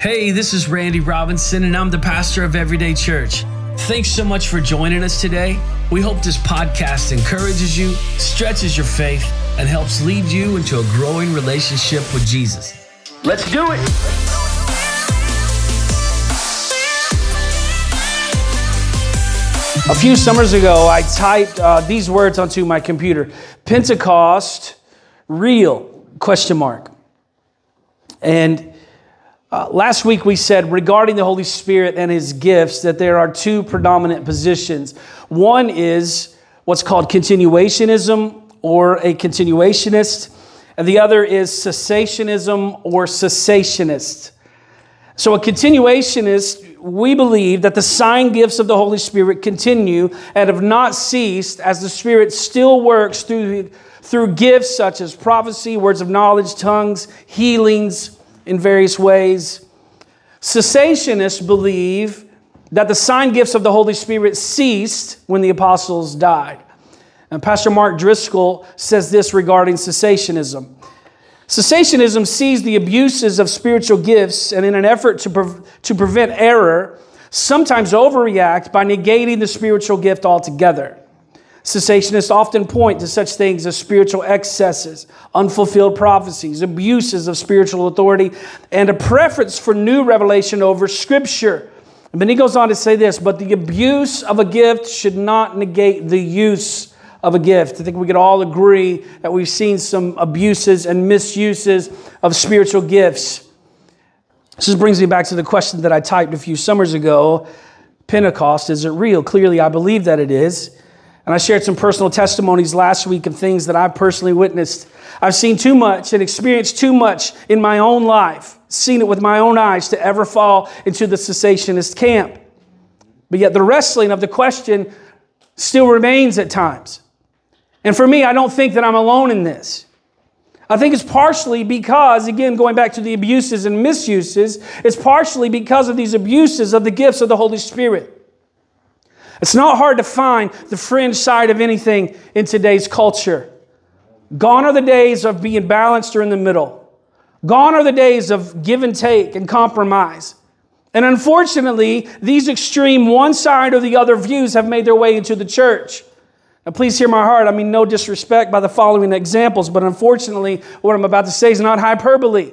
Hey, this is Randy Robinson, and I'm the pastor of Everyday Church. Thanks so much for joining us today. We hope this podcast encourages you, stretches your faith, and helps lead you into a growing relationship with Jesus. Let's do it! A few summers ago, I typed uh, these words onto my computer Pentecost, real, question mark. And uh, last week we said regarding the Holy Spirit and his gifts that there are two predominant positions. One is what's called continuationism or a continuationist, and the other is cessationism or cessationist. So, a continuationist, we believe that the sign gifts of the Holy Spirit continue and have not ceased as the Spirit still works through, through gifts such as prophecy, words of knowledge, tongues, healings in various ways. Cessationists believe that the sign gifts of the Holy Spirit ceased when the apostles died. And Pastor Mark Driscoll says this regarding cessationism. Cessationism sees the abuses of spiritual gifts and, in an effort to, pre- to prevent error, sometimes overreact by negating the spiritual gift altogether. Cessationists often point to such things as spiritual excesses, unfulfilled prophecies, abuses of spiritual authority, and a preference for new revelation over Scripture. And then he goes on to say this but the abuse of a gift should not negate the use of a gift. I think we could all agree that we've seen some abuses and misuses of spiritual gifts. This brings me back to the question that I typed a few summers ago Pentecost, is it real? Clearly, I believe that it is. And I shared some personal testimonies last week of things that I've personally witnessed. I've seen too much and experienced too much in my own life, seen it with my own eyes to ever fall into the cessationist camp. But yet the wrestling of the question still remains at times. And for me, I don't think that I'm alone in this. I think it's partially because, again, going back to the abuses and misuses, it's partially because of these abuses of the gifts of the Holy Spirit. It's not hard to find the fringe side of anything in today's culture. Gone are the days of being balanced or in the middle. Gone are the days of give and take and compromise. And unfortunately, these extreme one side or the other views have made their way into the church. Now, please hear my heart. I mean, no disrespect by the following examples, but unfortunately, what I'm about to say is not hyperbole.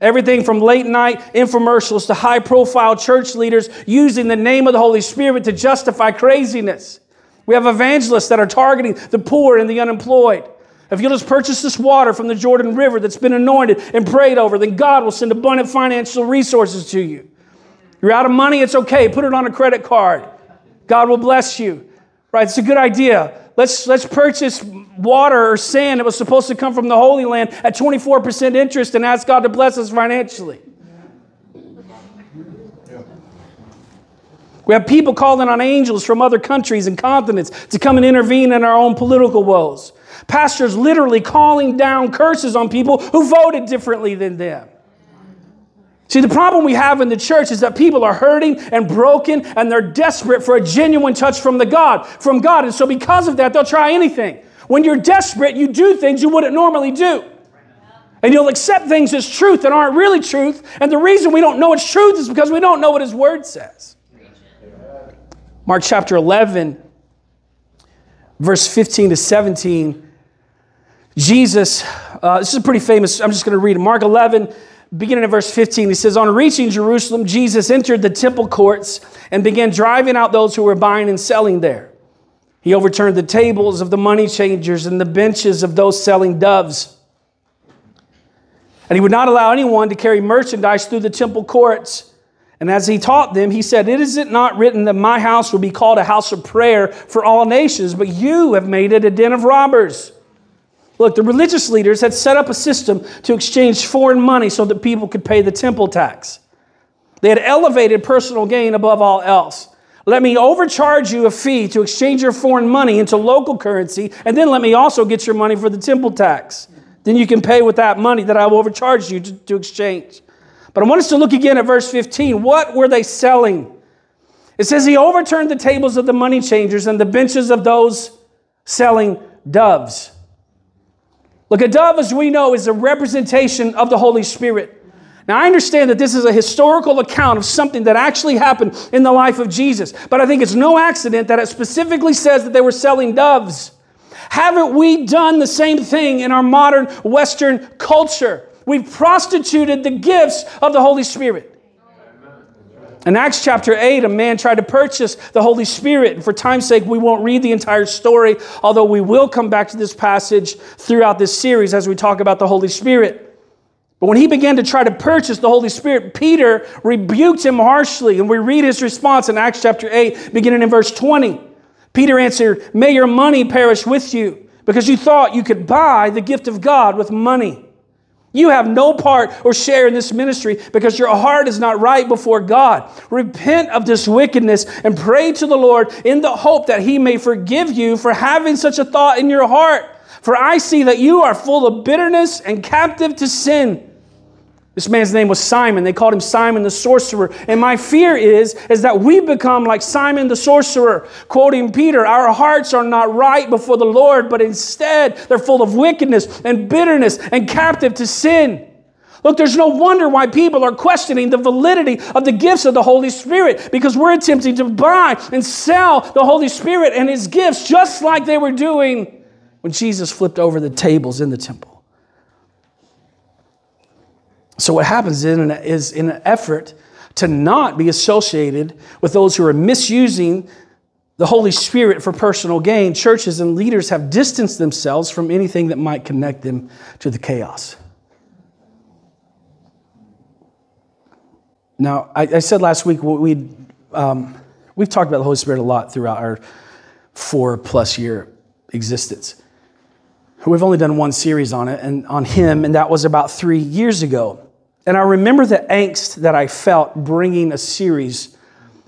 Everything from late night infomercials to high profile church leaders using the name of the Holy Spirit to justify craziness. We have evangelists that are targeting the poor and the unemployed. If you'll just purchase this water from the Jordan River that's been anointed and prayed over, then God will send abundant financial resources to you. You're out of money, it's okay. Put it on a credit card. God will bless you. Right? It's a good idea. Let's, let's purchase water or sand that was supposed to come from the Holy Land at 24% interest and ask God to bless us financially. We have people calling on angels from other countries and continents to come and intervene in our own political woes. Pastors literally calling down curses on people who voted differently than them. See, the problem we have in the church is that people are hurting and broken and they're desperate for a genuine touch from the God, from God. And so because of that, they'll try anything. When you're desperate, you do things you wouldn't normally do. And you'll accept things as truth that aren't really truth. And the reason we don't know it's truth is because we don't know what his word says. Mark chapter 11, verse 15 to 17. Jesus, uh, this is a pretty famous, I'm just going to read it. Mark 11, beginning of verse 15, he says, On reaching Jerusalem, Jesus entered the temple courts and began driving out those who were buying and selling there. He overturned the tables of the money changers and the benches of those selling doves. And he would not allow anyone to carry merchandise through the temple courts. And as he taught them, he said, is it not written that my house will be called a house of prayer for all nations, but you have made it a den of robbers. Look, the religious leaders had set up a system to exchange foreign money so that people could pay the temple tax. They had elevated personal gain above all else. Let me overcharge you a fee to exchange your foreign money into local currency, and then let me also get your money for the temple tax. Then you can pay with that money that I will overcharge you to, to exchange. But I want us to look again at verse 15. What were they selling? It says, He overturned the tables of the money changers and the benches of those selling doves. Look, a dove, as we know, is a representation of the Holy Spirit. Now, I understand that this is a historical account of something that actually happened in the life of Jesus, but I think it's no accident that it specifically says that they were selling doves. Haven't we done the same thing in our modern Western culture? We've prostituted the gifts of the Holy Spirit. In Acts chapter 8, a man tried to purchase the Holy Spirit. And for time's sake, we won't read the entire story, although we will come back to this passage throughout this series as we talk about the Holy Spirit. But when he began to try to purchase the Holy Spirit, Peter rebuked him harshly. And we read his response in Acts chapter 8, beginning in verse 20. Peter answered, May your money perish with you, because you thought you could buy the gift of God with money. You have no part or share in this ministry because your heart is not right before God. Repent of this wickedness and pray to the Lord in the hope that He may forgive you for having such a thought in your heart. For I see that you are full of bitterness and captive to sin. This man's name was Simon. They called him Simon the sorcerer. And my fear is, is that we become like Simon the sorcerer, quoting Peter, our hearts are not right before the Lord, but instead they're full of wickedness and bitterness and captive to sin. Look, there's no wonder why people are questioning the validity of the gifts of the Holy Spirit because we're attempting to buy and sell the Holy Spirit and his gifts just like they were doing when Jesus flipped over the tables in the temple. So, what happens in an, is in an effort to not be associated with those who are misusing the Holy Spirit for personal gain, churches and leaders have distanced themselves from anything that might connect them to the chaos. Now, I, I said last week we um, we've talked about the Holy Spirit a lot throughout our four plus year existence. We've only done one series on it and on him, and that was about three years ago. And I remember the angst that I felt bringing a series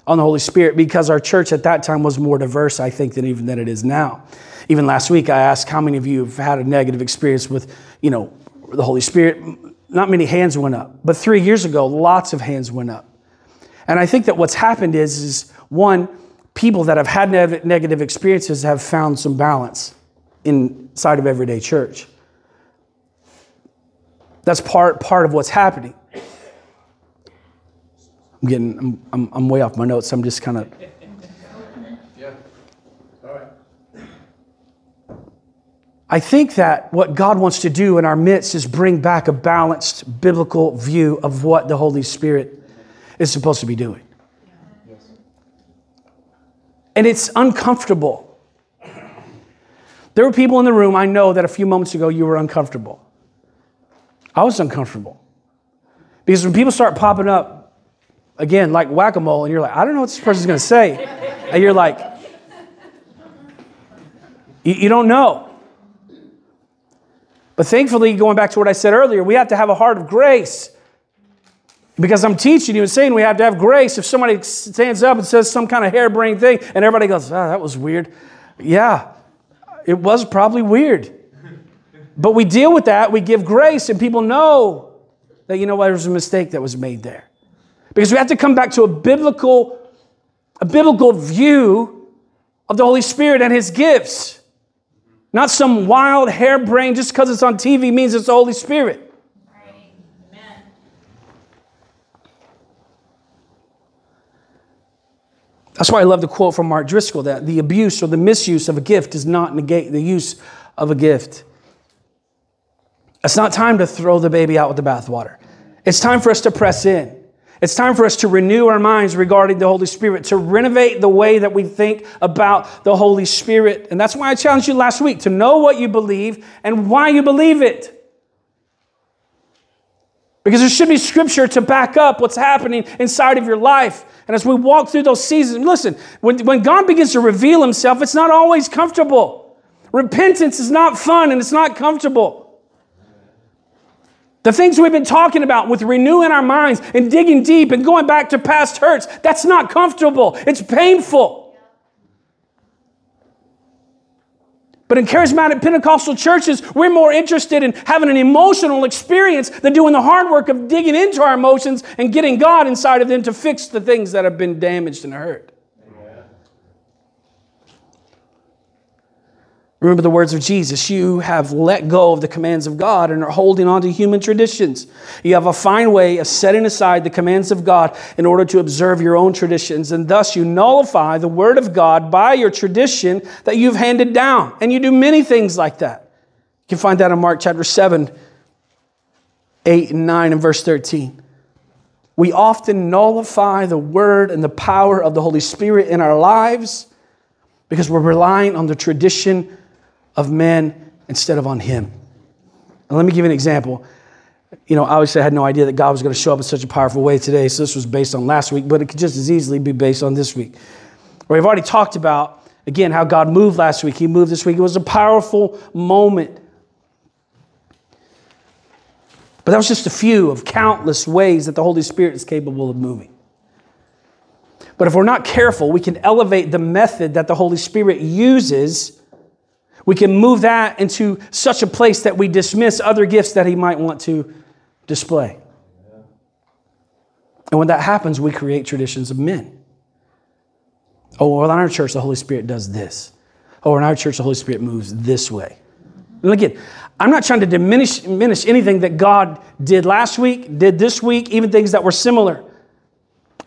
on the Holy Spirit because our church at that time was more diverse, I think, than even than it is now. Even last week, I asked how many of you have had a negative experience with, you know, the Holy Spirit. Not many hands went up, but three years ago, lots of hands went up. And I think that what's happened is, is one, people that have had negative experiences have found some balance inside of everyday church. That's part, part of what's happening. I'm getting, I'm, I'm, I'm way off my notes. I'm just kind of. Yeah. All right. I think that what God wants to do in our midst is bring back a balanced biblical view of what the Holy Spirit is supposed to be doing. And it's uncomfortable. There were people in the room, I know that a few moments ago you were uncomfortable. I was uncomfortable. Because when people start popping up, again, like whack a mole, and you're like, I don't know what this person's gonna say. And you're like, you, you don't know. But thankfully, going back to what I said earlier, we have to have a heart of grace. Because I'm teaching you and saying we have to have grace. If somebody stands up and says some kind of harebrained thing and everybody goes, oh, that was weird. Yeah, it was probably weird. But we deal with that, we give grace, and people know that, you know there was a mistake that was made there. Because we have to come back to a biblical, a biblical view of the Holy Spirit and His gifts. Not some wild harebrained, just because it's on TV means it's the Holy Spirit. That's why I love the quote from Mark Driscoll that the abuse or the misuse of a gift does not negate the use of a gift. It's not time to throw the baby out with the bathwater. It's time for us to press in. It's time for us to renew our minds regarding the Holy Spirit, to renovate the way that we think about the Holy Spirit. And that's why I challenged you last week to know what you believe and why you believe it. Because there should be scripture to back up what's happening inside of your life. And as we walk through those seasons, listen, when, when God begins to reveal himself, it's not always comfortable. Repentance is not fun and it's not comfortable. The things we've been talking about with renewing our minds and digging deep and going back to past hurts, that's not comfortable. It's painful. But in charismatic Pentecostal churches, we're more interested in having an emotional experience than doing the hard work of digging into our emotions and getting God inside of them to fix the things that have been damaged and hurt. Remember the words of Jesus. You have let go of the commands of God and are holding on to human traditions. You have a fine way of setting aside the commands of God in order to observe your own traditions. And thus you nullify the word of God by your tradition that you've handed down. And you do many things like that. You can find that in Mark chapter 7, 8 and 9 and verse 13. We often nullify the word and the power of the Holy Spirit in our lives because we're relying on the tradition of men instead of on Him. And let me give you an example. You know, obviously, I had no idea that God was going to show up in such a powerful way today, so this was based on last week, but it could just as easily be based on this week. We've already talked about, again, how God moved last week. He moved this week. It was a powerful moment. But that was just a few of countless ways that the Holy Spirit is capable of moving. But if we're not careful, we can elevate the method that the Holy Spirit uses we can move that into such a place that we dismiss other gifts that he might want to display. And when that happens, we create traditions of men. Oh, well, in our church, the Holy Spirit does this. Oh, in our church, the Holy Spirit moves this way. And again, I'm not trying to diminish, diminish anything that God did last week, did this week, even things that were similar.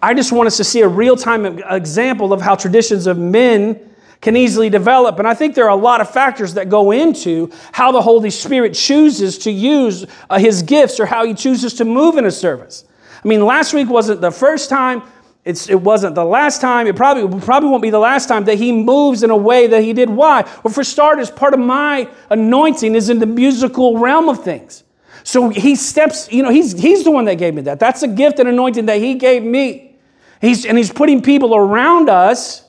I just want us to see a real time example of how traditions of men can easily develop. And I think there are a lot of factors that go into how the Holy Spirit chooses to use uh, his gifts or how he chooses to move in a service. I mean, last week wasn't the first time. It's, it wasn't the last time. It probably, probably won't be the last time that he moves in a way that he did. Why? Well, for starters, part of my anointing is in the musical realm of things. So he steps, you know, he's, he's the one that gave me that. That's a gift and anointing that he gave me. He's, and he's putting people around us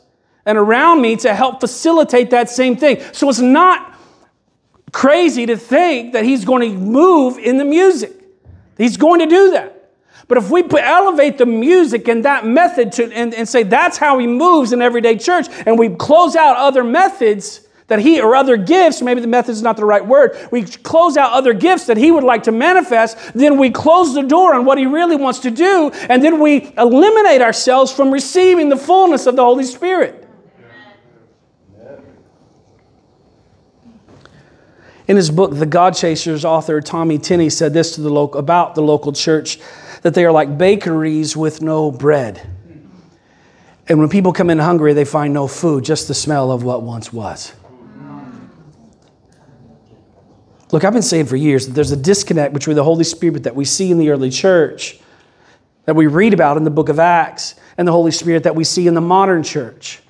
and around me to help facilitate that same thing. So it's not crazy to think that he's going to move in the music. He's going to do that. But if we elevate the music and that method to, and, and say that's how he moves in everyday church, and we close out other methods that he, or other gifts, maybe the method is not the right word, we close out other gifts that he would like to manifest, then we close the door on what he really wants to do, and then we eliminate ourselves from receiving the fullness of the Holy Spirit. In his book, The God Chasers, author Tommy Tenney said this to the local, about the local church that they are like bakeries with no bread. And when people come in hungry, they find no food, just the smell of what once was. Look, I've been saying for years that there's a disconnect between the Holy Spirit that we see in the early church, that we read about in the book of Acts, and the Holy Spirit that we see in the modern church.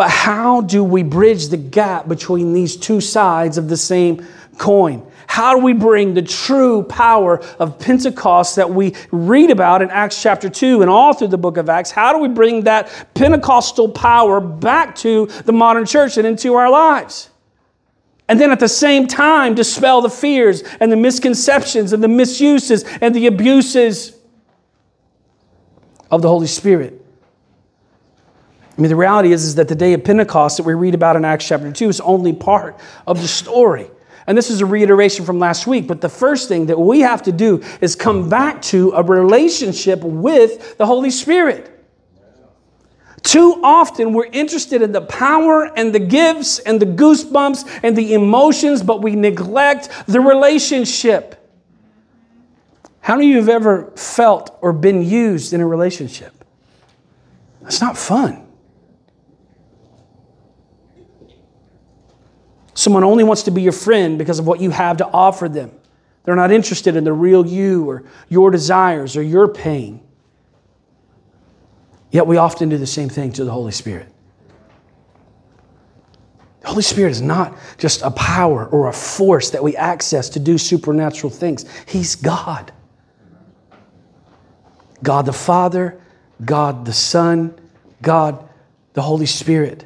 But how do we bridge the gap between these two sides of the same coin? How do we bring the true power of Pentecost that we read about in Acts chapter 2 and all through the book of Acts? How do we bring that Pentecostal power back to the modern church and into our lives? And then at the same time, dispel the fears and the misconceptions and the misuses and the abuses of the Holy Spirit. I mean, the reality is, is that the day of Pentecost that we read about in Acts chapter 2 is only part of the story. And this is a reiteration from last week. But the first thing that we have to do is come back to a relationship with the Holy Spirit. Too often we're interested in the power and the gifts and the goosebumps and the emotions, but we neglect the relationship. How many of you have ever felt or been used in a relationship? It's not fun. Someone only wants to be your friend because of what you have to offer them. They're not interested in the real you or your desires or your pain. Yet we often do the same thing to the Holy Spirit. The Holy Spirit is not just a power or a force that we access to do supernatural things, He's God. God the Father, God the Son, God the Holy Spirit.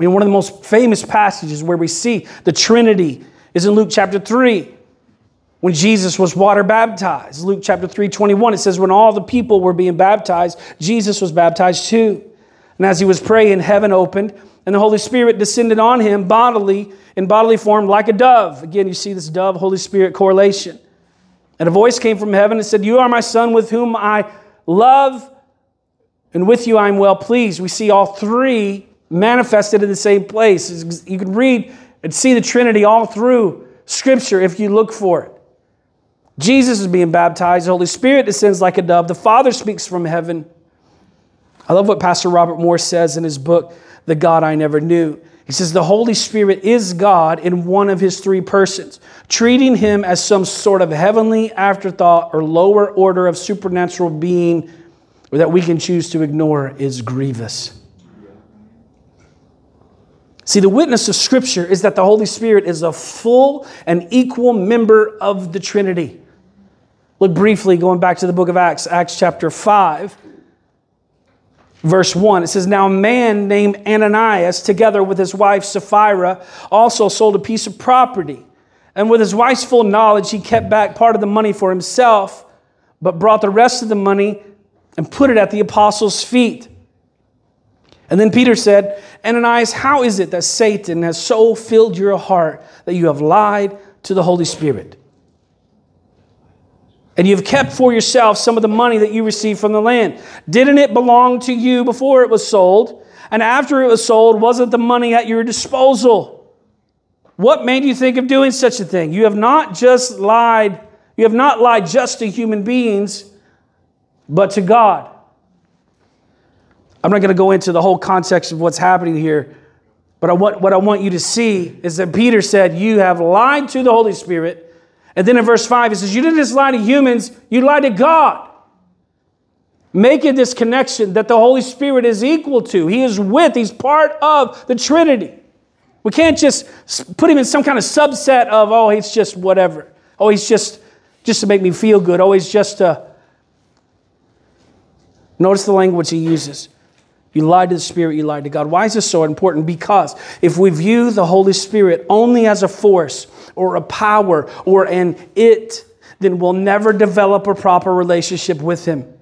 I mean, one of the most famous passages where we see the Trinity is in Luke chapter 3 when Jesus was water baptized. Luke chapter 3, 21, it says, When all the people were being baptized, Jesus was baptized too. And as he was praying, heaven opened, and the Holy Spirit descended on him bodily, in bodily form, like a dove. Again, you see this dove Holy Spirit correlation. And a voice came from heaven and said, You are my son with whom I love, and with you I am well pleased. We see all three manifested in the same place. You can read and see the Trinity all through Scripture if you look for it. Jesus is being baptized. The Holy Spirit descends like a dove. The Father speaks from heaven. I love what Pastor Robert Morris says in his book, The God I Never Knew. He says the Holy Spirit is God in one of his three persons. Treating him as some sort of heavenly afterthought or lower order of supernatural being that we can choose to ignore is grievous. See, the witness of Scripture is that the Holy Spirit is a full and equal member of the Trinity. Look briefly, going back to the book of Acts, Acts chapter 5 verse 1. It says, Now a man named Ananias, together with his wife Sapphira, also sold a piece of property. And with his wife's full knowledge, he kept back part of the money for himself, but brought the rest of the money and put it at the apostles' feet. And then Peter said, Ananias, how is it that Satan has so filled your heart that you have lied to the Holy Spirit? and you've kept for yourself some of the money that you received from the land. Didn't it belong to you before it was sold? And after it was sold, wasn't the money at your disposal? What made you think of doing such a thing? You have not just lied, you have not lied just to human beings, but to God. I'm not going to go into the whole context of what's happening here, but I want, what I want you to see is that Peter said, You have lied to the Holy Spirit and then in verse 5, it says, You didn't just lie to humans, you lied to God. Making this connection that the Holy Spirit is equal to, He is with, He's part of the Trinity. We can't just put Him in some kind of subset of, oh, He's just whatever. Oh, He's just, just to make me feel good. Oh, He's just to. Notice the language He uses. You lied to the Spirit, you lied to God. Why is this so important? Because if we view the Holy Spirit only as a force or a power or an it, then we'll never develop a proper relationship with Him.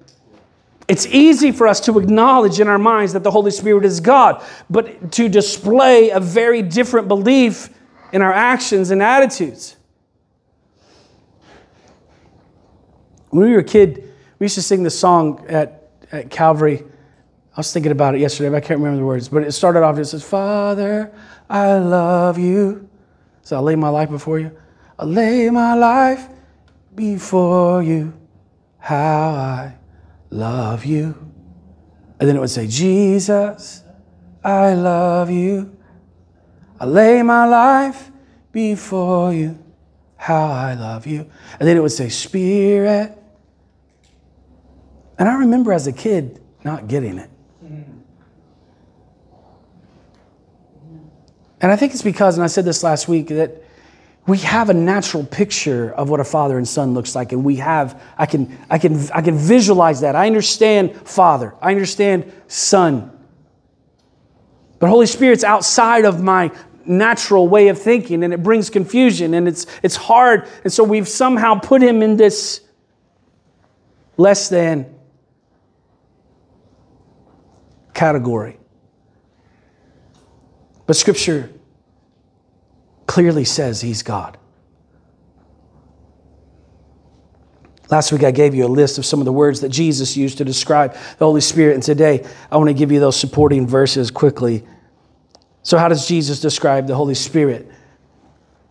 It's easy for us to acknowledge in our minds that the Holy Spirit is God, but to display a very different belief in our actions and attitudes. When we were a kid, we used to sing the song at, at Calvary. I was thinking about it yesterday, but I can't remember the words. But it started off, it says, Father, I love you. So I lay my life before you. I lay my life before you. How I love you. And then it would say, Jesus, I love you. I lay my life before you. How I love you. And then it would say, Spirit. And I remember as a kid not getting it. And I think it's because, and I said this last week, that we have a natural picture of what a father and son looks like. And we have i can i can i can visualize that. I understand father. I understand son. But holy spirit's outside of my natural way of thinking and it brings confusion and it's it's hard. And so we've somehow put him in this less than category but Scripture clearly says He's God. Last week, I gave you a list of some of the words that Jesus used to describe the Holy Spirit, and today I want to give you those supporting verses quickly. So, how does Jesus describe the Holy Spirit?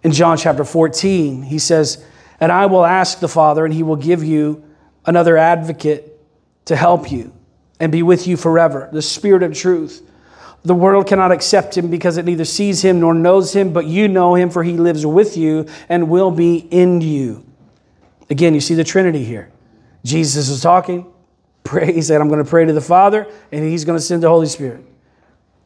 In John chapter 14, he says, And I will ask the Father, and he will give you another advocate to help you and be with you forever, the Spirit of truth the world cannot accept him because it neither sees him nor knows him, but you know him, for he lives with you and will be in you. Again, you see the Trinity here. Jesus is talking. Pray, he said, I'm going to pray to the Father, and he's going to send the Holy Spirit.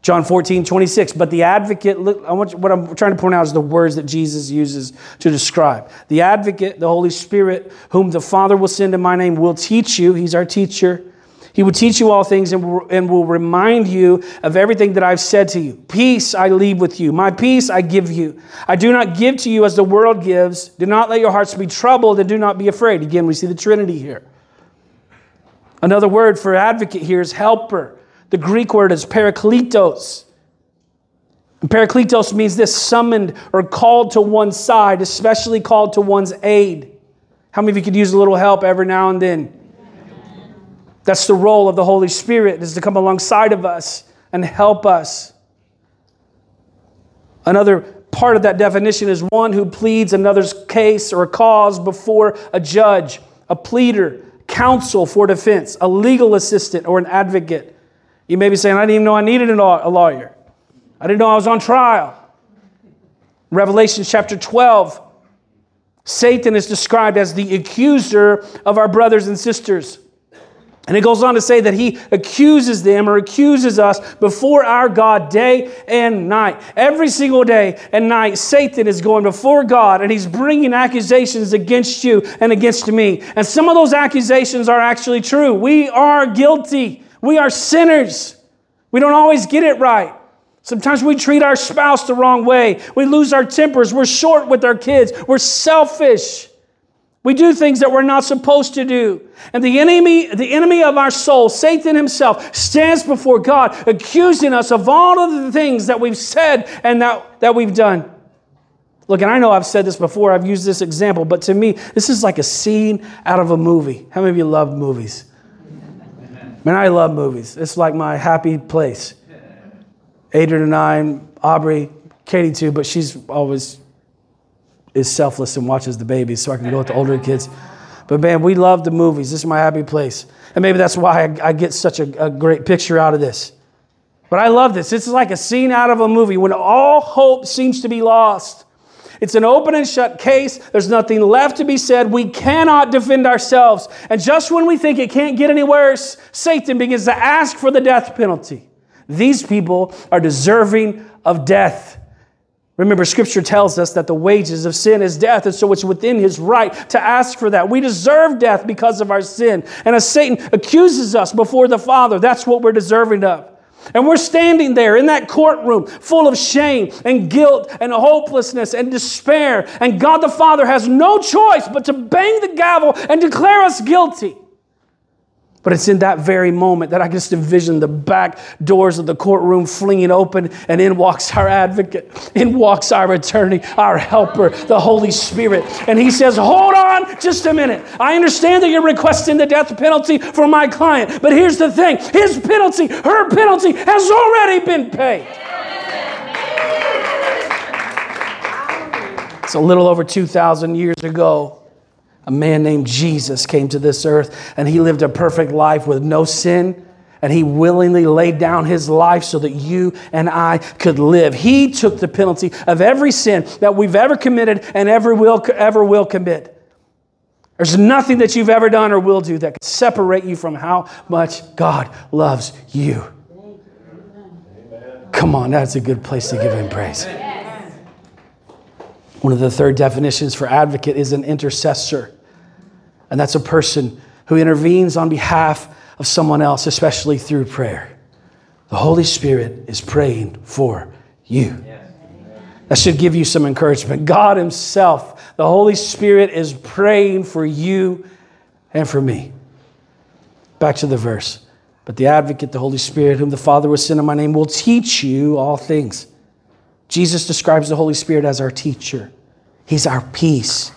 John 14, 26. But the advocate, look, I want you, what I'm trying to point out is the words that Jesus uses to describe. The advocate, the Holy Spirit, whom the Father will send in my name, will teach you. He's our teacher he will teach you all things and will, and will remind you of everything that I've said to you. Peace I leave with you. My peace I give you. I do not give to you as the world gives. Do not let your hearts be troubled and do not be afraid. Again, we see the Trinity here. Another word for advocate here is helper. The Greek word is parakletos. And parakletos means this summoned or called to one's side, especially called to one's aid. How many of you could use a little help every now and then? That's the role of the Holy Spirit is to come alongside of us and help us. Another part of that definition is one who pleads another's case or cause before a judge, a pleader, counsel for defense, a legal assistant, or an advocate. You may be saying, I didn't even know I needed a lawyer. I didn't know I was on trial. Revelation chapter 12, Satan is described as the accuser of our brothers and sisters. And it goes on to say that he accuses them or accuses us before our God day and night. Every single day and night, Satan is going before God and he's bringing accusations against you and against me. And some of those accusations are actually true. We are guilty, we are sinners. We don't always get it right. Sometimes we treat our spouse the wrong way. We lose our tempers. We're short with our kids. We're selfish. We do things that we're not supposed to do. And the enemy, the enemy of our soul, Satan himself, stands before God accusing us of all of the things that we've said and that, that we've done. Look, and I know I've said this before, I've used this example, but to me, this is like a scene out of a movie. How many of you love movies? Man, I love movies. It's like my happy place. Adrian and I, Aubrey, Katie too, but she's always is selfless and watches the babies so I can go with the older kids. But man, we love the movies. This is my happy place. And maybe that's why I, I get such a, a great picture out of this. But I love this. This is like a scene out of a movie when all hope seems to be lost. It's an open and shut case. There's nothing left to be said. We cannot defend ourselves. And just when we think it can't get any worse, Satan begins to ask for the death penalty. These people are deserving of death. Remember, scripture tells us that the wages of sin is death, and so it's within his right to ask for that. We deserve death because of our sin. And as Satan accuses us before the Father, that's what we're deserving of. And we're standing there in that courtroom full of shame and guilt and hopelessness and despair. And God the Father has no choice but to bang the gavel and declare us guilty. But it's in that very moment that I just envision the back doors of the courtroom flinging open, and in walks our advocate, in walks our attorney, our helper, the Holy Spirit. And he says, Hold on just a minute. I understand that you're requesting the death penalty for my client, but here's the thing his penalty, her penalty, has already been paid. It's a little over 2,000 years ago a man named Jesus came to this earth and he lived a perfect life with no sin. And he willingly laid down his life so that you and I could live. He took the penalty of every sin that we've ever committed and ever will, ever will commit. There's nothing that you've ever done or will do that can separate you from how much God loves you. Come on, that's a good place to give him praise. One of the third definitions for advocate is an intercessor. And that's a person who intervenes on behalf of someone else, especially through prayer. The Holy Spirit is praying for you. That should give you some encouragement. God Himself, the Holy Spirit, is praying for you and for me. Back to the verse. But the advocate, the Holy Spirit, whom the Father will send in my name, will teach you all things Jesus describes the Holy Spirit as our teacher, He's our peace.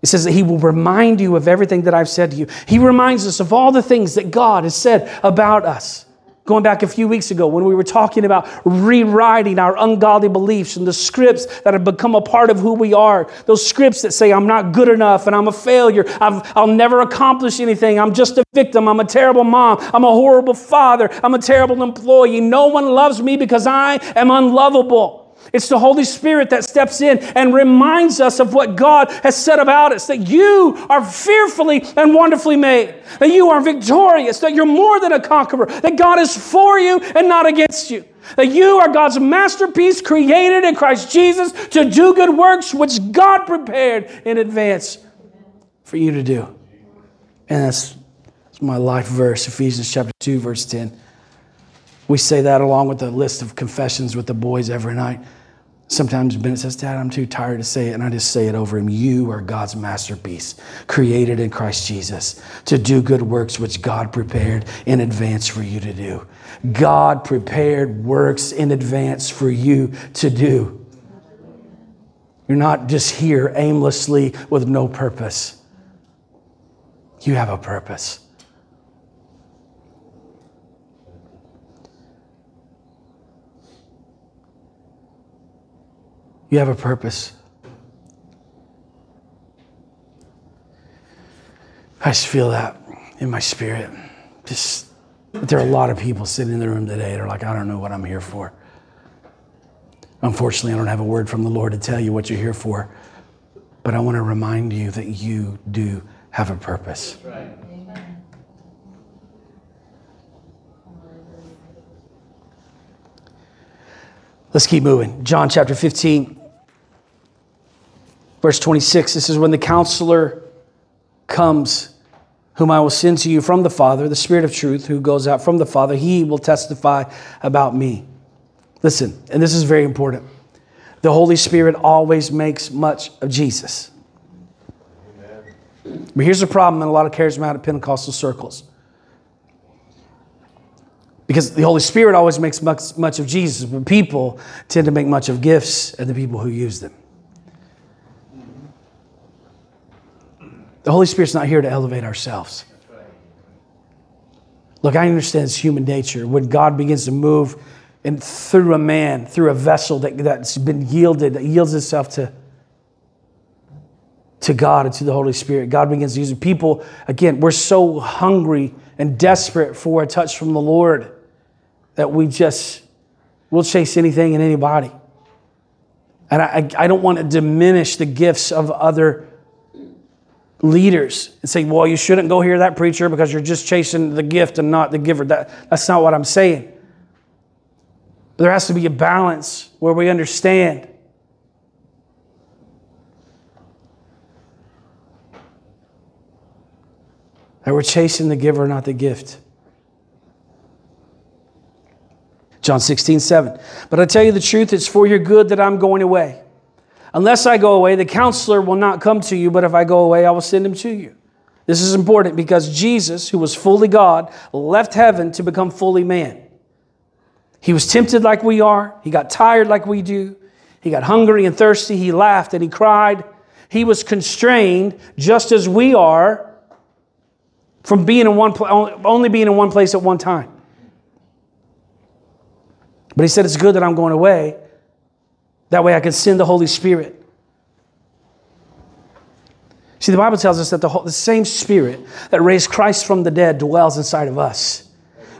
It says that He will remind you of everything that I've said to you. He reminds us of all the things that God has said about us. Going back a few weeks ago when we were talking about rewriting our ungodly beliefs and the scripts that have become a part of who we are, those scripts that say, I'm not good enough and I'm a failure, i will never accomplish anything, I'm just a victim, I'm a terrible mom, I'm a horrible father, I'm a terrible employee, no one loves me because I am unlovable. It's the Holy Spirit that steps in and reminds us of what God has said about us that you are fearfully and wonderfully made, that you are victorious, that you're more than a conqueror, that God is for you and not against you, that you are God's masterpiece created in Christ Jesus to do good works which God prepared in advance for you to do. And that's, that's my life verse, Ephesians chapter 2, verse 10. We say that along with the list of confessions with the boys every night. Sometimes Bennett says, Dad, I'm too tired to say it, and I just say it over him. You are God's masterpiece, created in Christ Jesus to do good works which God prepared in advance for you to do. God prepared works in advance for you to do. You're not just here aimlessly with no purpose. You have a purpose. You have a purpose. I just feel that in my spirit. Just there are a lot of people sitting in the room today that are like, I don't know what I'm here for. Unfortunately, I don't have a word from the Lord to tell you what you're here for. But I want to remind you that you do have a purpose. Right. Let's keep moving. John chapter 15, verse 26. This is when the counselor comes, whom I will send to you from the Father, the Spirit of truth, who goes out from the Father. He will testify about me. Listen, and this is very important. The Holy Spirit always makes much of Jesus. Amen. But here's the problem in a lot of charismatic Pentecostal circles. Because the Holy Spirit always makes much, much of Jesus, but people tend to make much of gifts and the people who use them. The Holy Spirit's not here to elevate ourselves. Look, I understand it's human nature. When God begins to move and through a man, through a vessel that, that's been yielded, that yields itself to, to God and to the Holy Spirit, God begins to use it. People, again, we're so hungry and desperate for a touch from the Lord that we just, we'll chase anything and anybody. And I, I don't want to diminish the gifts of other leaders and say, well, you shouldn't go hear that preacher because you're just chasing the gift and not the giver. That, that's not what I'm saying. But there has to be a balance where we understand. That we're chasing the giver, not the gift. John 16, 7. But I tell you the truth, it's for your good that I'm going away. Unless I go away, the counselor will not come to you, but if I go away, I will send him to you. This is important because Jesus, who was fully God, left heaven to become fully man. He was tempted like we are, he got tired like we do, he got hungry and thirsty, he laughed and he cried. He was constrained just as we are from being in one only being in one place at one time. But he said, It's good that I'm going away that way I can send the Holy Spirit. See, the Bible tells us that the, whole, the same Spirit that raised Christ from the dead dwells inside of us.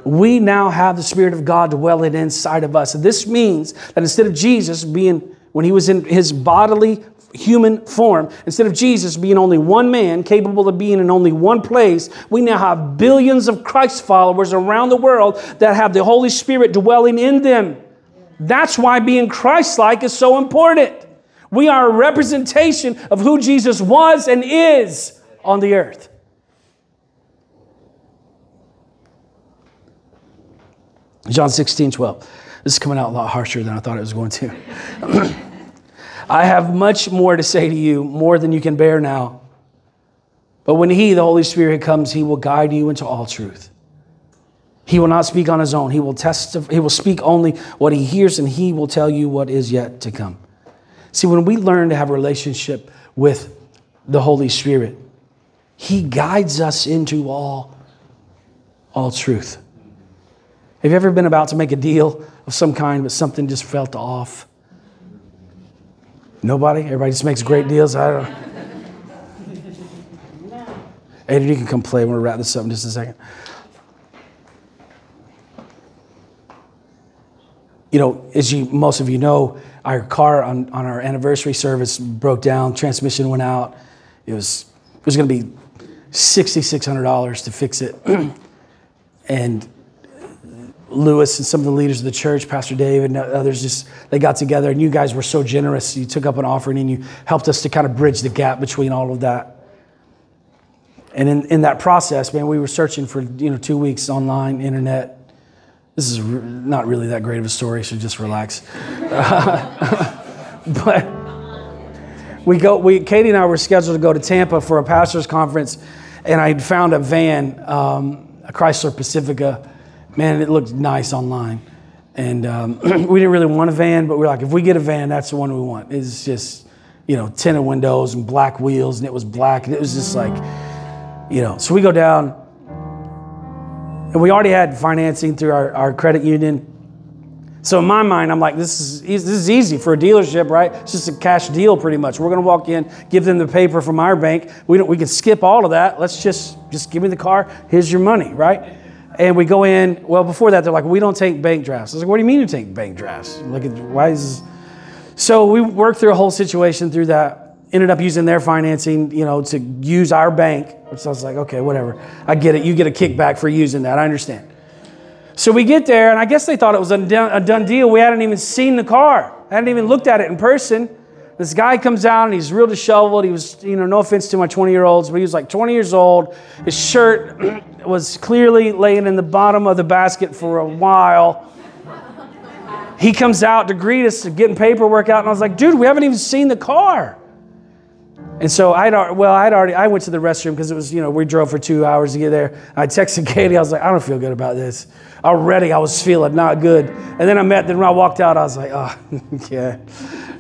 We now have the Spirit of God dwelling inside of us. And this means that instead of Jesus being, when he was in his bodily human form, instead of Jesus being only one man capable of being in only one place, we now have billions of Christ followers around the world that have the Holy Spirit dwelling in them. That's why being Christ like is so important. We are a representation of who Jesus was and is on the earth. John 16, 12. This is coming out a lot harsher than I thought it was going to. I have much more to say to you, more than you can bear now. But when He, the Holy Spirit, comes, He will guide you into all truth. He will not speak on his own. He will testify, he will speak only what he hears and he will tell you what is yet to come. See, when we learn to have a relationship with the Holy Spirit, he guides us into all, all truth. Have you ever been about to make a deal of some kind, but something just felt off? Nobody? Everybody just makes great deals? I don't know. Aiden, you can come play. We're going to wrap this up in just a second. You know, as you most of you know, our car on, on our anniversary service broke down, transmission went out. It was it was going to be sixty six hundred dollars to fix it, and Lewis and some of the leaders of the church, Pastor David and others, just they got together, and you guys were so generous. You took up an offering and you helped us to kind of bridge the gap between all of that. And in, in that process, man, we were searching for you know two weeks online, internet, this is not really that great of a story, so just relax. but we go. We Katie and I were scheduled to go to Tampa for a pastors' conference, and I found a van, um, a Chrysler Pacifica. Man, it looked nice online, and um, we didn't really want a van, but we are like, if we get a van, that's the one we want. It's just, you know, tinted windows and black wheels, and it was black, and it was just like, you know. So we go down and we already had financing through our, our credit union. So in my mind, I'm like, this is this is easy for a dealership, right? It's just a cash deal, pretty much. We're gonna walk in, give them the paper from our bank. We don't, we can skip all of that. Let's just just give me the car. Here's your money, right? And we go in. Well, before that, they're like, we don't take bank drafts. I was like, what do you mean you take bank drafts? Like, why is? this? So we worked through a whole situation through that. Ended up using their financing, you know, to use our bank. Which I was like, okay, whatever. I get it. You get a kickback for using that. I understand. So we get there, and I guess they thought it was a done, a done deal. We hadn't even seen the car, I hadn't even looked at it in person. This guy comes out and he's real disheveled. He was, you know, no offense to my 20 year olds, but he was like 20 years old. His shirt was clearly laying in the bottom of the basket for a while. He comes out to greet us, getting paperwork out, and I was like, dude, we haven't even seen the car. And so I'd well, I'd already I went to the restroom because it was you know we drove for two hours to get there. I texted Katie. I was like, I don't feel good about this. Already I was feeling not good. And then I met. Then when I walked out, I was like, oh yeah,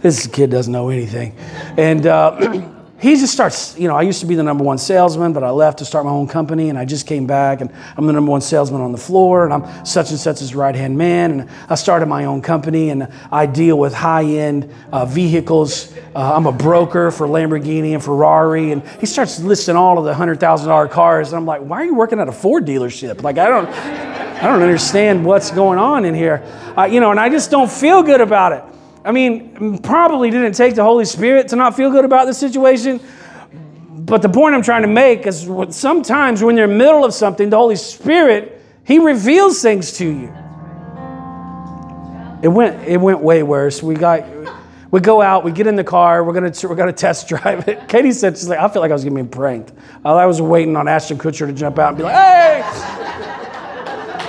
this kid doesn't know anything. And uh, he just starts, you know, I used to be the number one salesman, but I left to start my own company and I just came back and I'm the number one salesman on the floor and I'm such and such as right hand man. And I started my own company and I deal with high end uh, vehicles. Uh, I'm a broker for Lamborghini and Ferrari. And he starts listing all of the $100,000 cars. And I'm like, why are you working at a Ford dealership? Like, I don't, I don't understand what's going on in here. Uh, you know, and I just don't feel good about it. I mean, probably didn't take the Holy Spirit to not feel good about the situation. But the point I'm trying to make is sometimes when you're in the middle of something, the Holy Spirit, He reveals things to you. It went, it went way worse. We got, we go out, we get in the car, we're gonna, we're gonna test drive it. Katie said, she's like, I feel like I was getting pranked. I was waiting on Ashton Kutcher to jump out and be like, hey,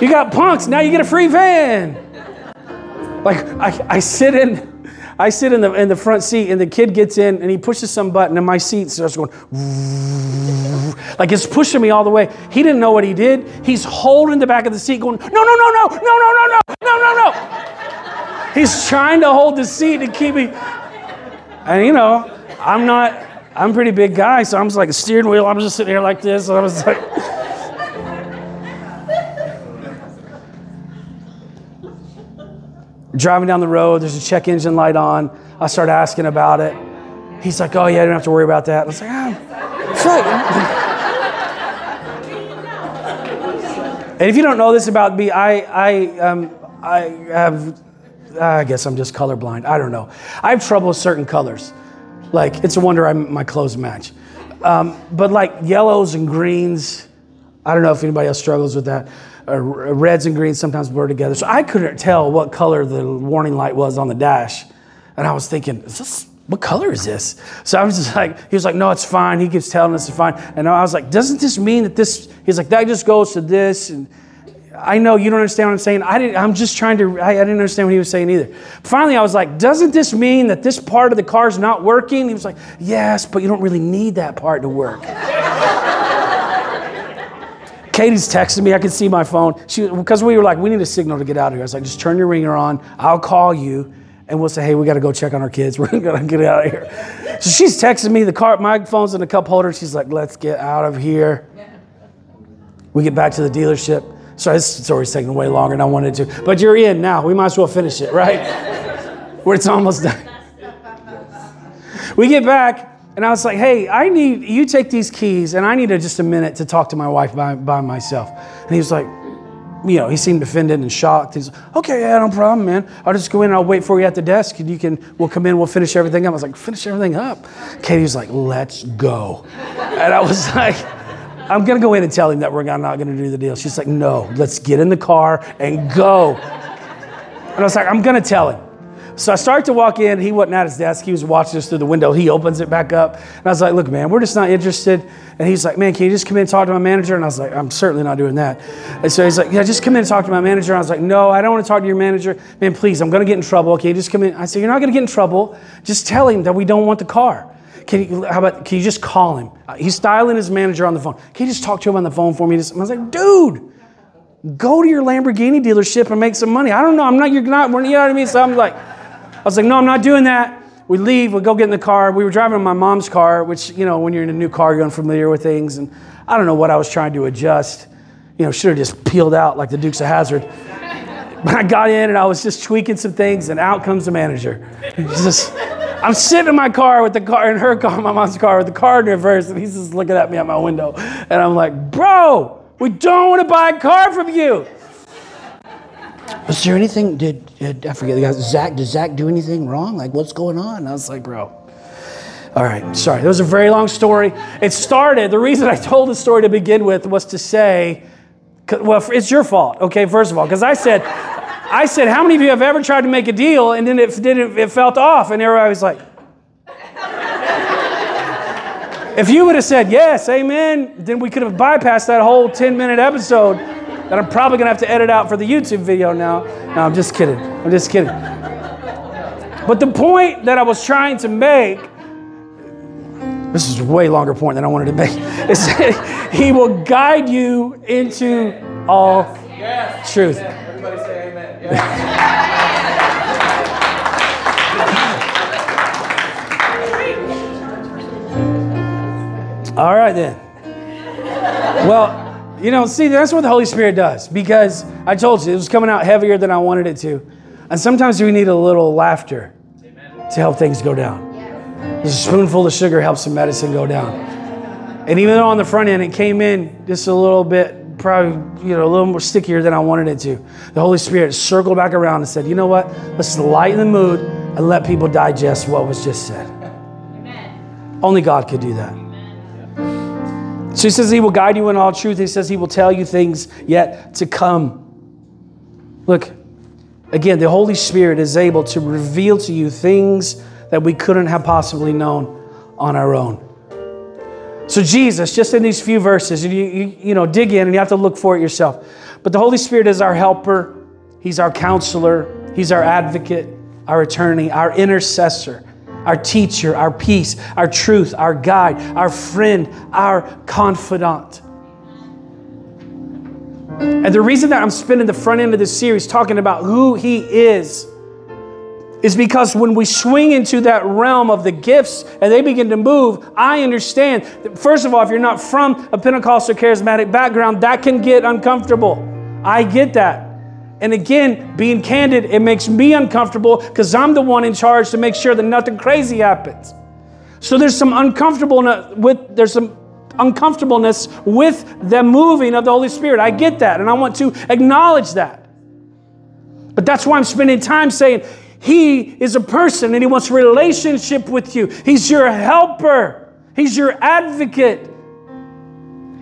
you got punks, now you get a free van. Like I, I sit in, I sit in the in the front seat, and the kid gets in, and he pushes some button, and my seat starts going, like it's pushing me all the way. He didn't know what he did. He's holding the back of the seat, going, no, no, no, no, no, no, no, no, no, no, no. He's trying to hold the seat to keep me. And you know, I'm not. I'm pretty big guy, so I'm just like a steering wheel. I'm just sitting here like this. And I was like. Driving down the road, there's a check engine light on. I start asking about it. He's like, oh, yeah, I don't have to worry about that. I was like, ah, and if you don't know this about me, I, I, um, I have, I guess I'm just colorblind. I don't know. I have trouble with certain colors. Like, it's a wonder I'm, my clothes match. Um, but like yellows and greens, I don't know if anybody else struggles with that uh, reds and greens sometimes blur together. So I couldn't tell what color the warning light was on the dash. And I was thinking, is this, what color is this? So I was just like, he was like, no, it's fine. He keeps telling us it's fine. And I was like, doesn't this mean that this, he's like, that just goes to this. And I know you don't understand what I'm saying. I didn't, I'm just trying to, I, I didn't understand what he was saying either. Finally, I was like, doesn't this mean that this part of the car is not working? He was like, yes, but you don't really need that part to work. Katie's texting me. I can see my phone. She because we were like, we need a signal to get out of here. I was like, just turn your ringer on. I'll call you, and we'll say, hey, we got to go check on our kids. We're gonna get out of here. So she's texting me. The car, my phone's in the cup holder. She's like, let's get out of here. We get back to the dealership. Sorry, this story's taking way longer than I wanted to. But you're in now. We might as well finish it, right? Where it's almost done. We get back. And I was like, hey, I need, you take these keys, and I need a, just a minute to talk to my wife by, by myself. And he was like, you know, he seemed offended and shocked. He's like, okay, yeah, no problem, man. I'll just go in and I'll wait for you at the desk, and you can, we'll come in, we'll finish everything up. I was like, finish everything up. Katie was like, let's go. And I was like, I'm gonna go in and tell him that we're not gonna do the deal. She's like, no, let's get in the car and go. And I was like, I'm gonna tell him. So I started to walk in. He wasn't at his desk. He was watching us through the window. He opens it back up. And I was like, look, man, we're just not interested. And he's like, man, can you just come in and talk to my manager? And I was like, I'm certainly not doing that. And so he's like, yeah, just come in and talk to my manager. And I was like, no, I don't want to talk to your manager. Man, please, I'm going to get in trouble. Okay, just come in. I said, you're not going to get in trouble. Just tell him that we don't want the car. Can you, how about, can you just call him? Uh, he's styling his manager on the phone. Can you just talk to him on the phone for me? I was like, dude, go to your Lamborghini dealership and make some money. I don't know. I'm not, you're not, you know what I mean? So I'm like, I was like, no, I'm not doing that. We leave, we go get in the car. We were driving in my mom's car, which, you know, when you're in a new car, you're unfamiliar with things. And I don't know what I was trying to adjust. You know, should have just peeled out like the Dukes of Hazzard. But I got in and I was just tweaking some things, and out comes the manager. Just, I'm sitting in my car with the car in her car, my mom's car, with the car in reverse, and he's just looking at me at my window. And I'm like, bro, we don't want to buy a car from you. Was there anything? Did, did I forget the guy? Zach? Did Zach do anything wrong? Like, what's going on? And I was like, bro. All right, sorry. That was a very long story. It started. The reason I told the story to begin with was to say, well, it's your fault. Okay, first of all, because I said, I said, how many of you have ever tried to make a deal and then it didn't? It felt off, and everybody was like. if you would have said yes, amen, then we could have bypassed that whole 10 minute episode that I'm probably gonna have to edit out for the YouTube video now. No, I'm just kidding. I'm just kidding. But the point that I was trying to make, this is a way longer point than I wanted to make, that he will guide you into all yes. truth. Everybody say amen. all right then. Well, you know, see, that's what the Holy Spirit does because I told you it was coming out heavier than I wanted it to. And sometimes we need a little laughter Amen. to help things go down. A spoonful of sugar helps the medicine go down. And even though on the front end it came in just a little bit, probably, you know, a little more stickier than I wanted it to, the Holy Spirit circled back around and said, you know what? Let's lighten the mood and let people digest what was just said. Amen. Only God could do that. So he says he will guide you in all truth. He says he will tell you things yet to come. Look, again, the Holy Spirit is able to reveal to you things that we couldn't have possibly known on our own. So Jesus, just in these few verses, you, you, you know, dig in and you have to look for it yourself. But the Holy Spirit is our helper. He's our counselor. He's our advocate, our attorney, our intercessor our teacher, our peace, our truth, our guide, our friend, our confidant. And the reason that I'm spending the front end of this series talking about who He is is because when we swing into that realm of the gifts and they begin to move, I understand that, first of all, if you're not from a Pentecostal charismatic background, that can get uncomfortable. I get that. And again, being candid, it makes me uncomfortable because I'm the one in charge to make sure that nothing crazy happens. So there's some uncomfortableness with there's some uncomfortableness with the moving of the Holy Spirit. I get that, and I want to acknowledge that. But that's why I'm spending time saying he is a person and he wants relationship with you. He's your helper. He's your advocate.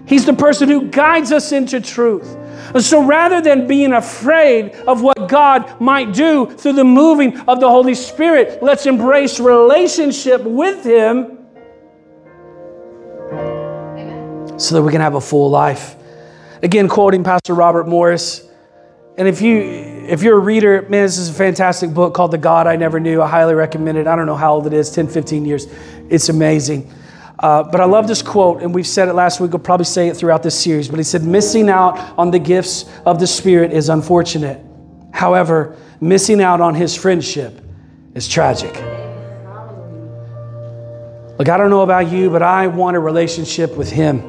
He's the person who guides us into truth. And so rather than being afraid of what God might do through the moving of the Holy Spirit, let's embrace relationship with Him so that we can have a full life. Again, quoting Pastor Robert Morris. And if you if you're a reader, man, this is a fantastic book called The God I Never Knew. I highly recommend it. I don't know how old it is, 10, 15 years. It's amazing. Uh, but I love this quote, and we've said it last week. We'll probably say it throughout this series. But he said, Missing out on the gifts of the Spirit is unfortunate. However, missing out on his friendship is tragic. Look, I don't know about you, but I want a relationship with him.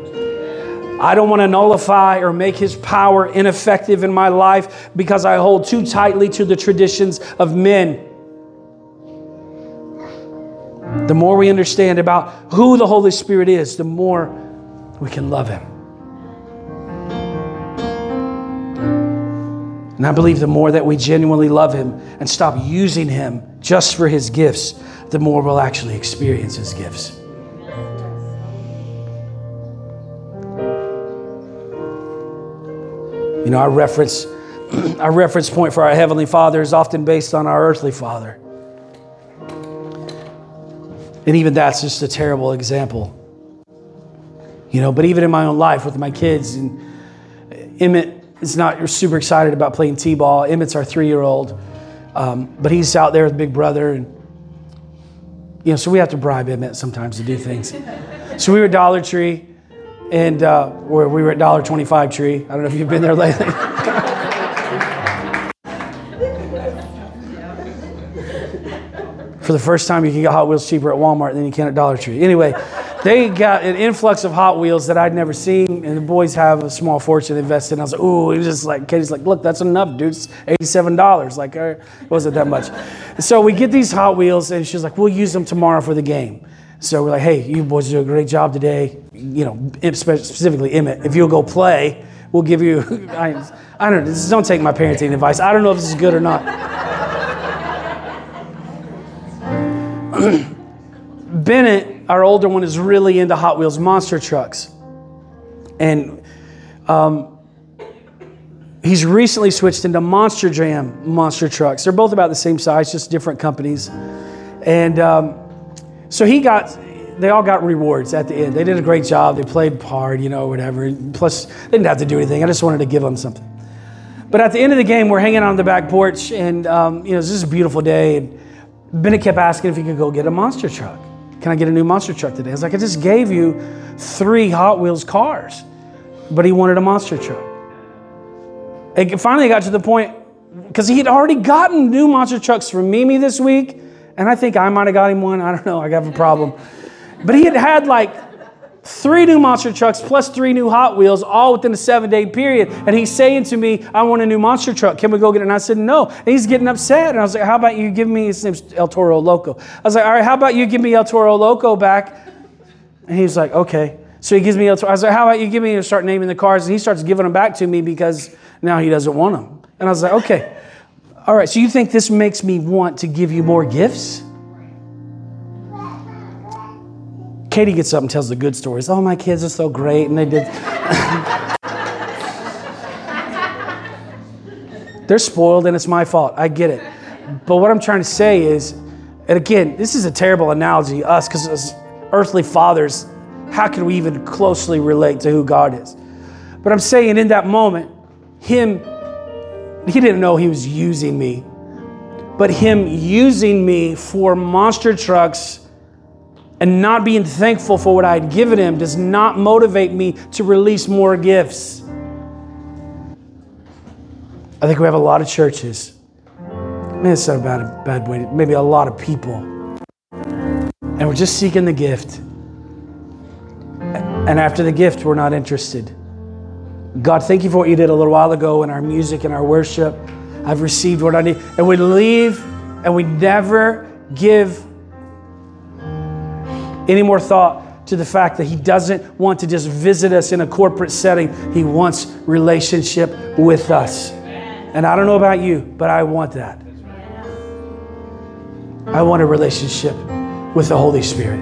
I don't want to nullify or make his power ineffective in my life because I hold too tightly to the traditions of men. The more we understand about who the Holy Spirit is, the more we can love Him. And I believe the more that we genuinely love Him and stop using Him just for His gifts, the more we'll actually experience His gifts. You know, our reference, our reference point for our Heavenly Father is often based on our earthly Father. And even that's just a terrible example. You know, but even in my own life with my kids, and Emmett is not super excited about playing t ball. Emmett's our three year old, um, but he's out there with Big Brother. And, you know, so we have to bribe Emmett sometimes to do things. so we were Dollar Tree, and uh, we were at Dollar 25 Tree. I don't know if you've been there lately. For the first time, you can get Hot Wheels cheaper at Walmart than you can at Dollar Tree. Anyway, they got an influx of Hot Wheels that I'd never seen, and the boys have a small fortune invested. And I was like, ooh, it was just like, Katie's like, look, that's enough, dude. It's $87. Like, uh, it wasn't that much. so we get these Hot Wheels, and she's like, we'll use them tomorrow for the game. So we're like, hey, you boys do a great job today. You know, specifically Emmett, if you'll go play, we'll give you, I, I don't know, don't take my parenting advice. I don't know if this is good or not. Bennett, our older one, is really into Hot Wheels monster trucks. And um, he's recently switched into Monster Jam monster trucks. They're both about the same size, just different companies. And um, so he got, they all got rewards at the end. They did a great job. They played hard, you know, whatever. Plus, they didn't have to do anything. I just wanted to give them something. But at the end of the game, we're hanging on the back porch, and um, you know, this is a beautiful day. And Bennett kept asking if he could go get a monster truck. Can I get a new monster truck today? I was like, I just gave you three Hot Wheels cars. But he wanted a monster truck. It finally got to the point, because he had already gotten new monster trucks from Mimi this week, and I think I might have got him one. I don't know, I have a problem. But he had had like three new monster trucks plus three new Hot Wheels, all within a seven day period. And he's saying to me, I want a new monster truck. Can we go get it? And I said, No. And he's getting upset. And I was like, How about you give me, his name's El Toro Loco. I was like, All right, how about you give me El Toro Loco back? And he's like, Okay. So he gives me El Toro. I was like, How about you give me, and start naming the cars? And he starts giving them back to me because now he doesn't want them. And I was like, Okay. All right, so you think this makes me want to give you more gifts? Katie gets up and tells the good stories. Oh, my kids are so great, and they did. They're spoiled, and it's my fault. I get it. But what I'm trying to say is, and again, this is a terrible analogy, us, because as earthly fathers, how can we even closely relate to who God is? But I'm saying in that moment, Him, He didn't know He was using me, but Him using me for monster trucks and not being thankful for what I had given him does not motivate me to release more gifts. I think we have a lot of churches. Man, it's not a bad, bad way. Maybe a lot of people. And we're just seeking the gift. And after the gift, we're not interested. God, thank you for what you did a little while ago in our music and our worship. I've received what I need. And we leave and we never give any more thought to the fact that He doesn't want to just visit us in a corporate setting, He wants relationship with us. And I don't know about you, but I want that. I want a relationship with the Holy Spirit.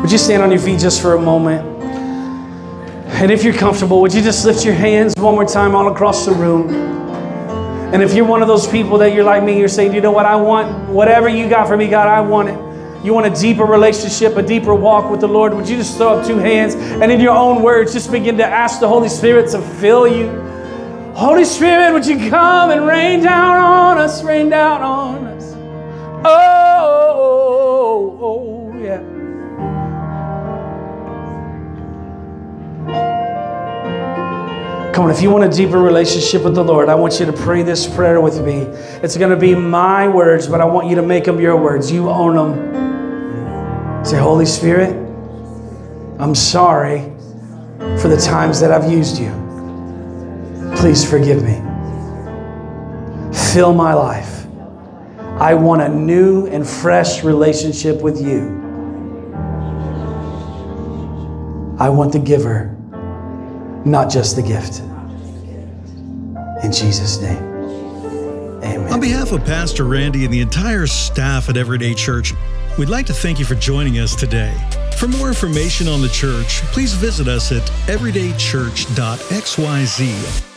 Would you stand on your feet just for a moment? And if you're comfortable, would you just lift your hands one more time all across the room? And if you're one of those people that you're like me, you're saying, you know what, I want whatever you got for me, God, I want it. You want a deeper relationship, a deeper walk with the Lord, would you just throw up two hands and in your own words, just begin to ask the Holy Spirit to fill you? Holy Spirit, would you come and rain down on us, rain down on us? Oh, Come on, if you want a deeper relationship with the Lord, I want you to pray this prayer with me. It's going to be my words, but I want you to make them your words. You own them. Say, Holy Spirit, I'm sorry for the times that I've used you. Please forgive me. Fill my life. I want a new and fresh relationship with you. I want the giver, not just the gift. In Jesus' name. Amen. On behalf of Pastor Randy and the entire staff at Everyday Church, we'd like to thank you for joining us today. For more information on the church, please visit us at everydaychurch.xyz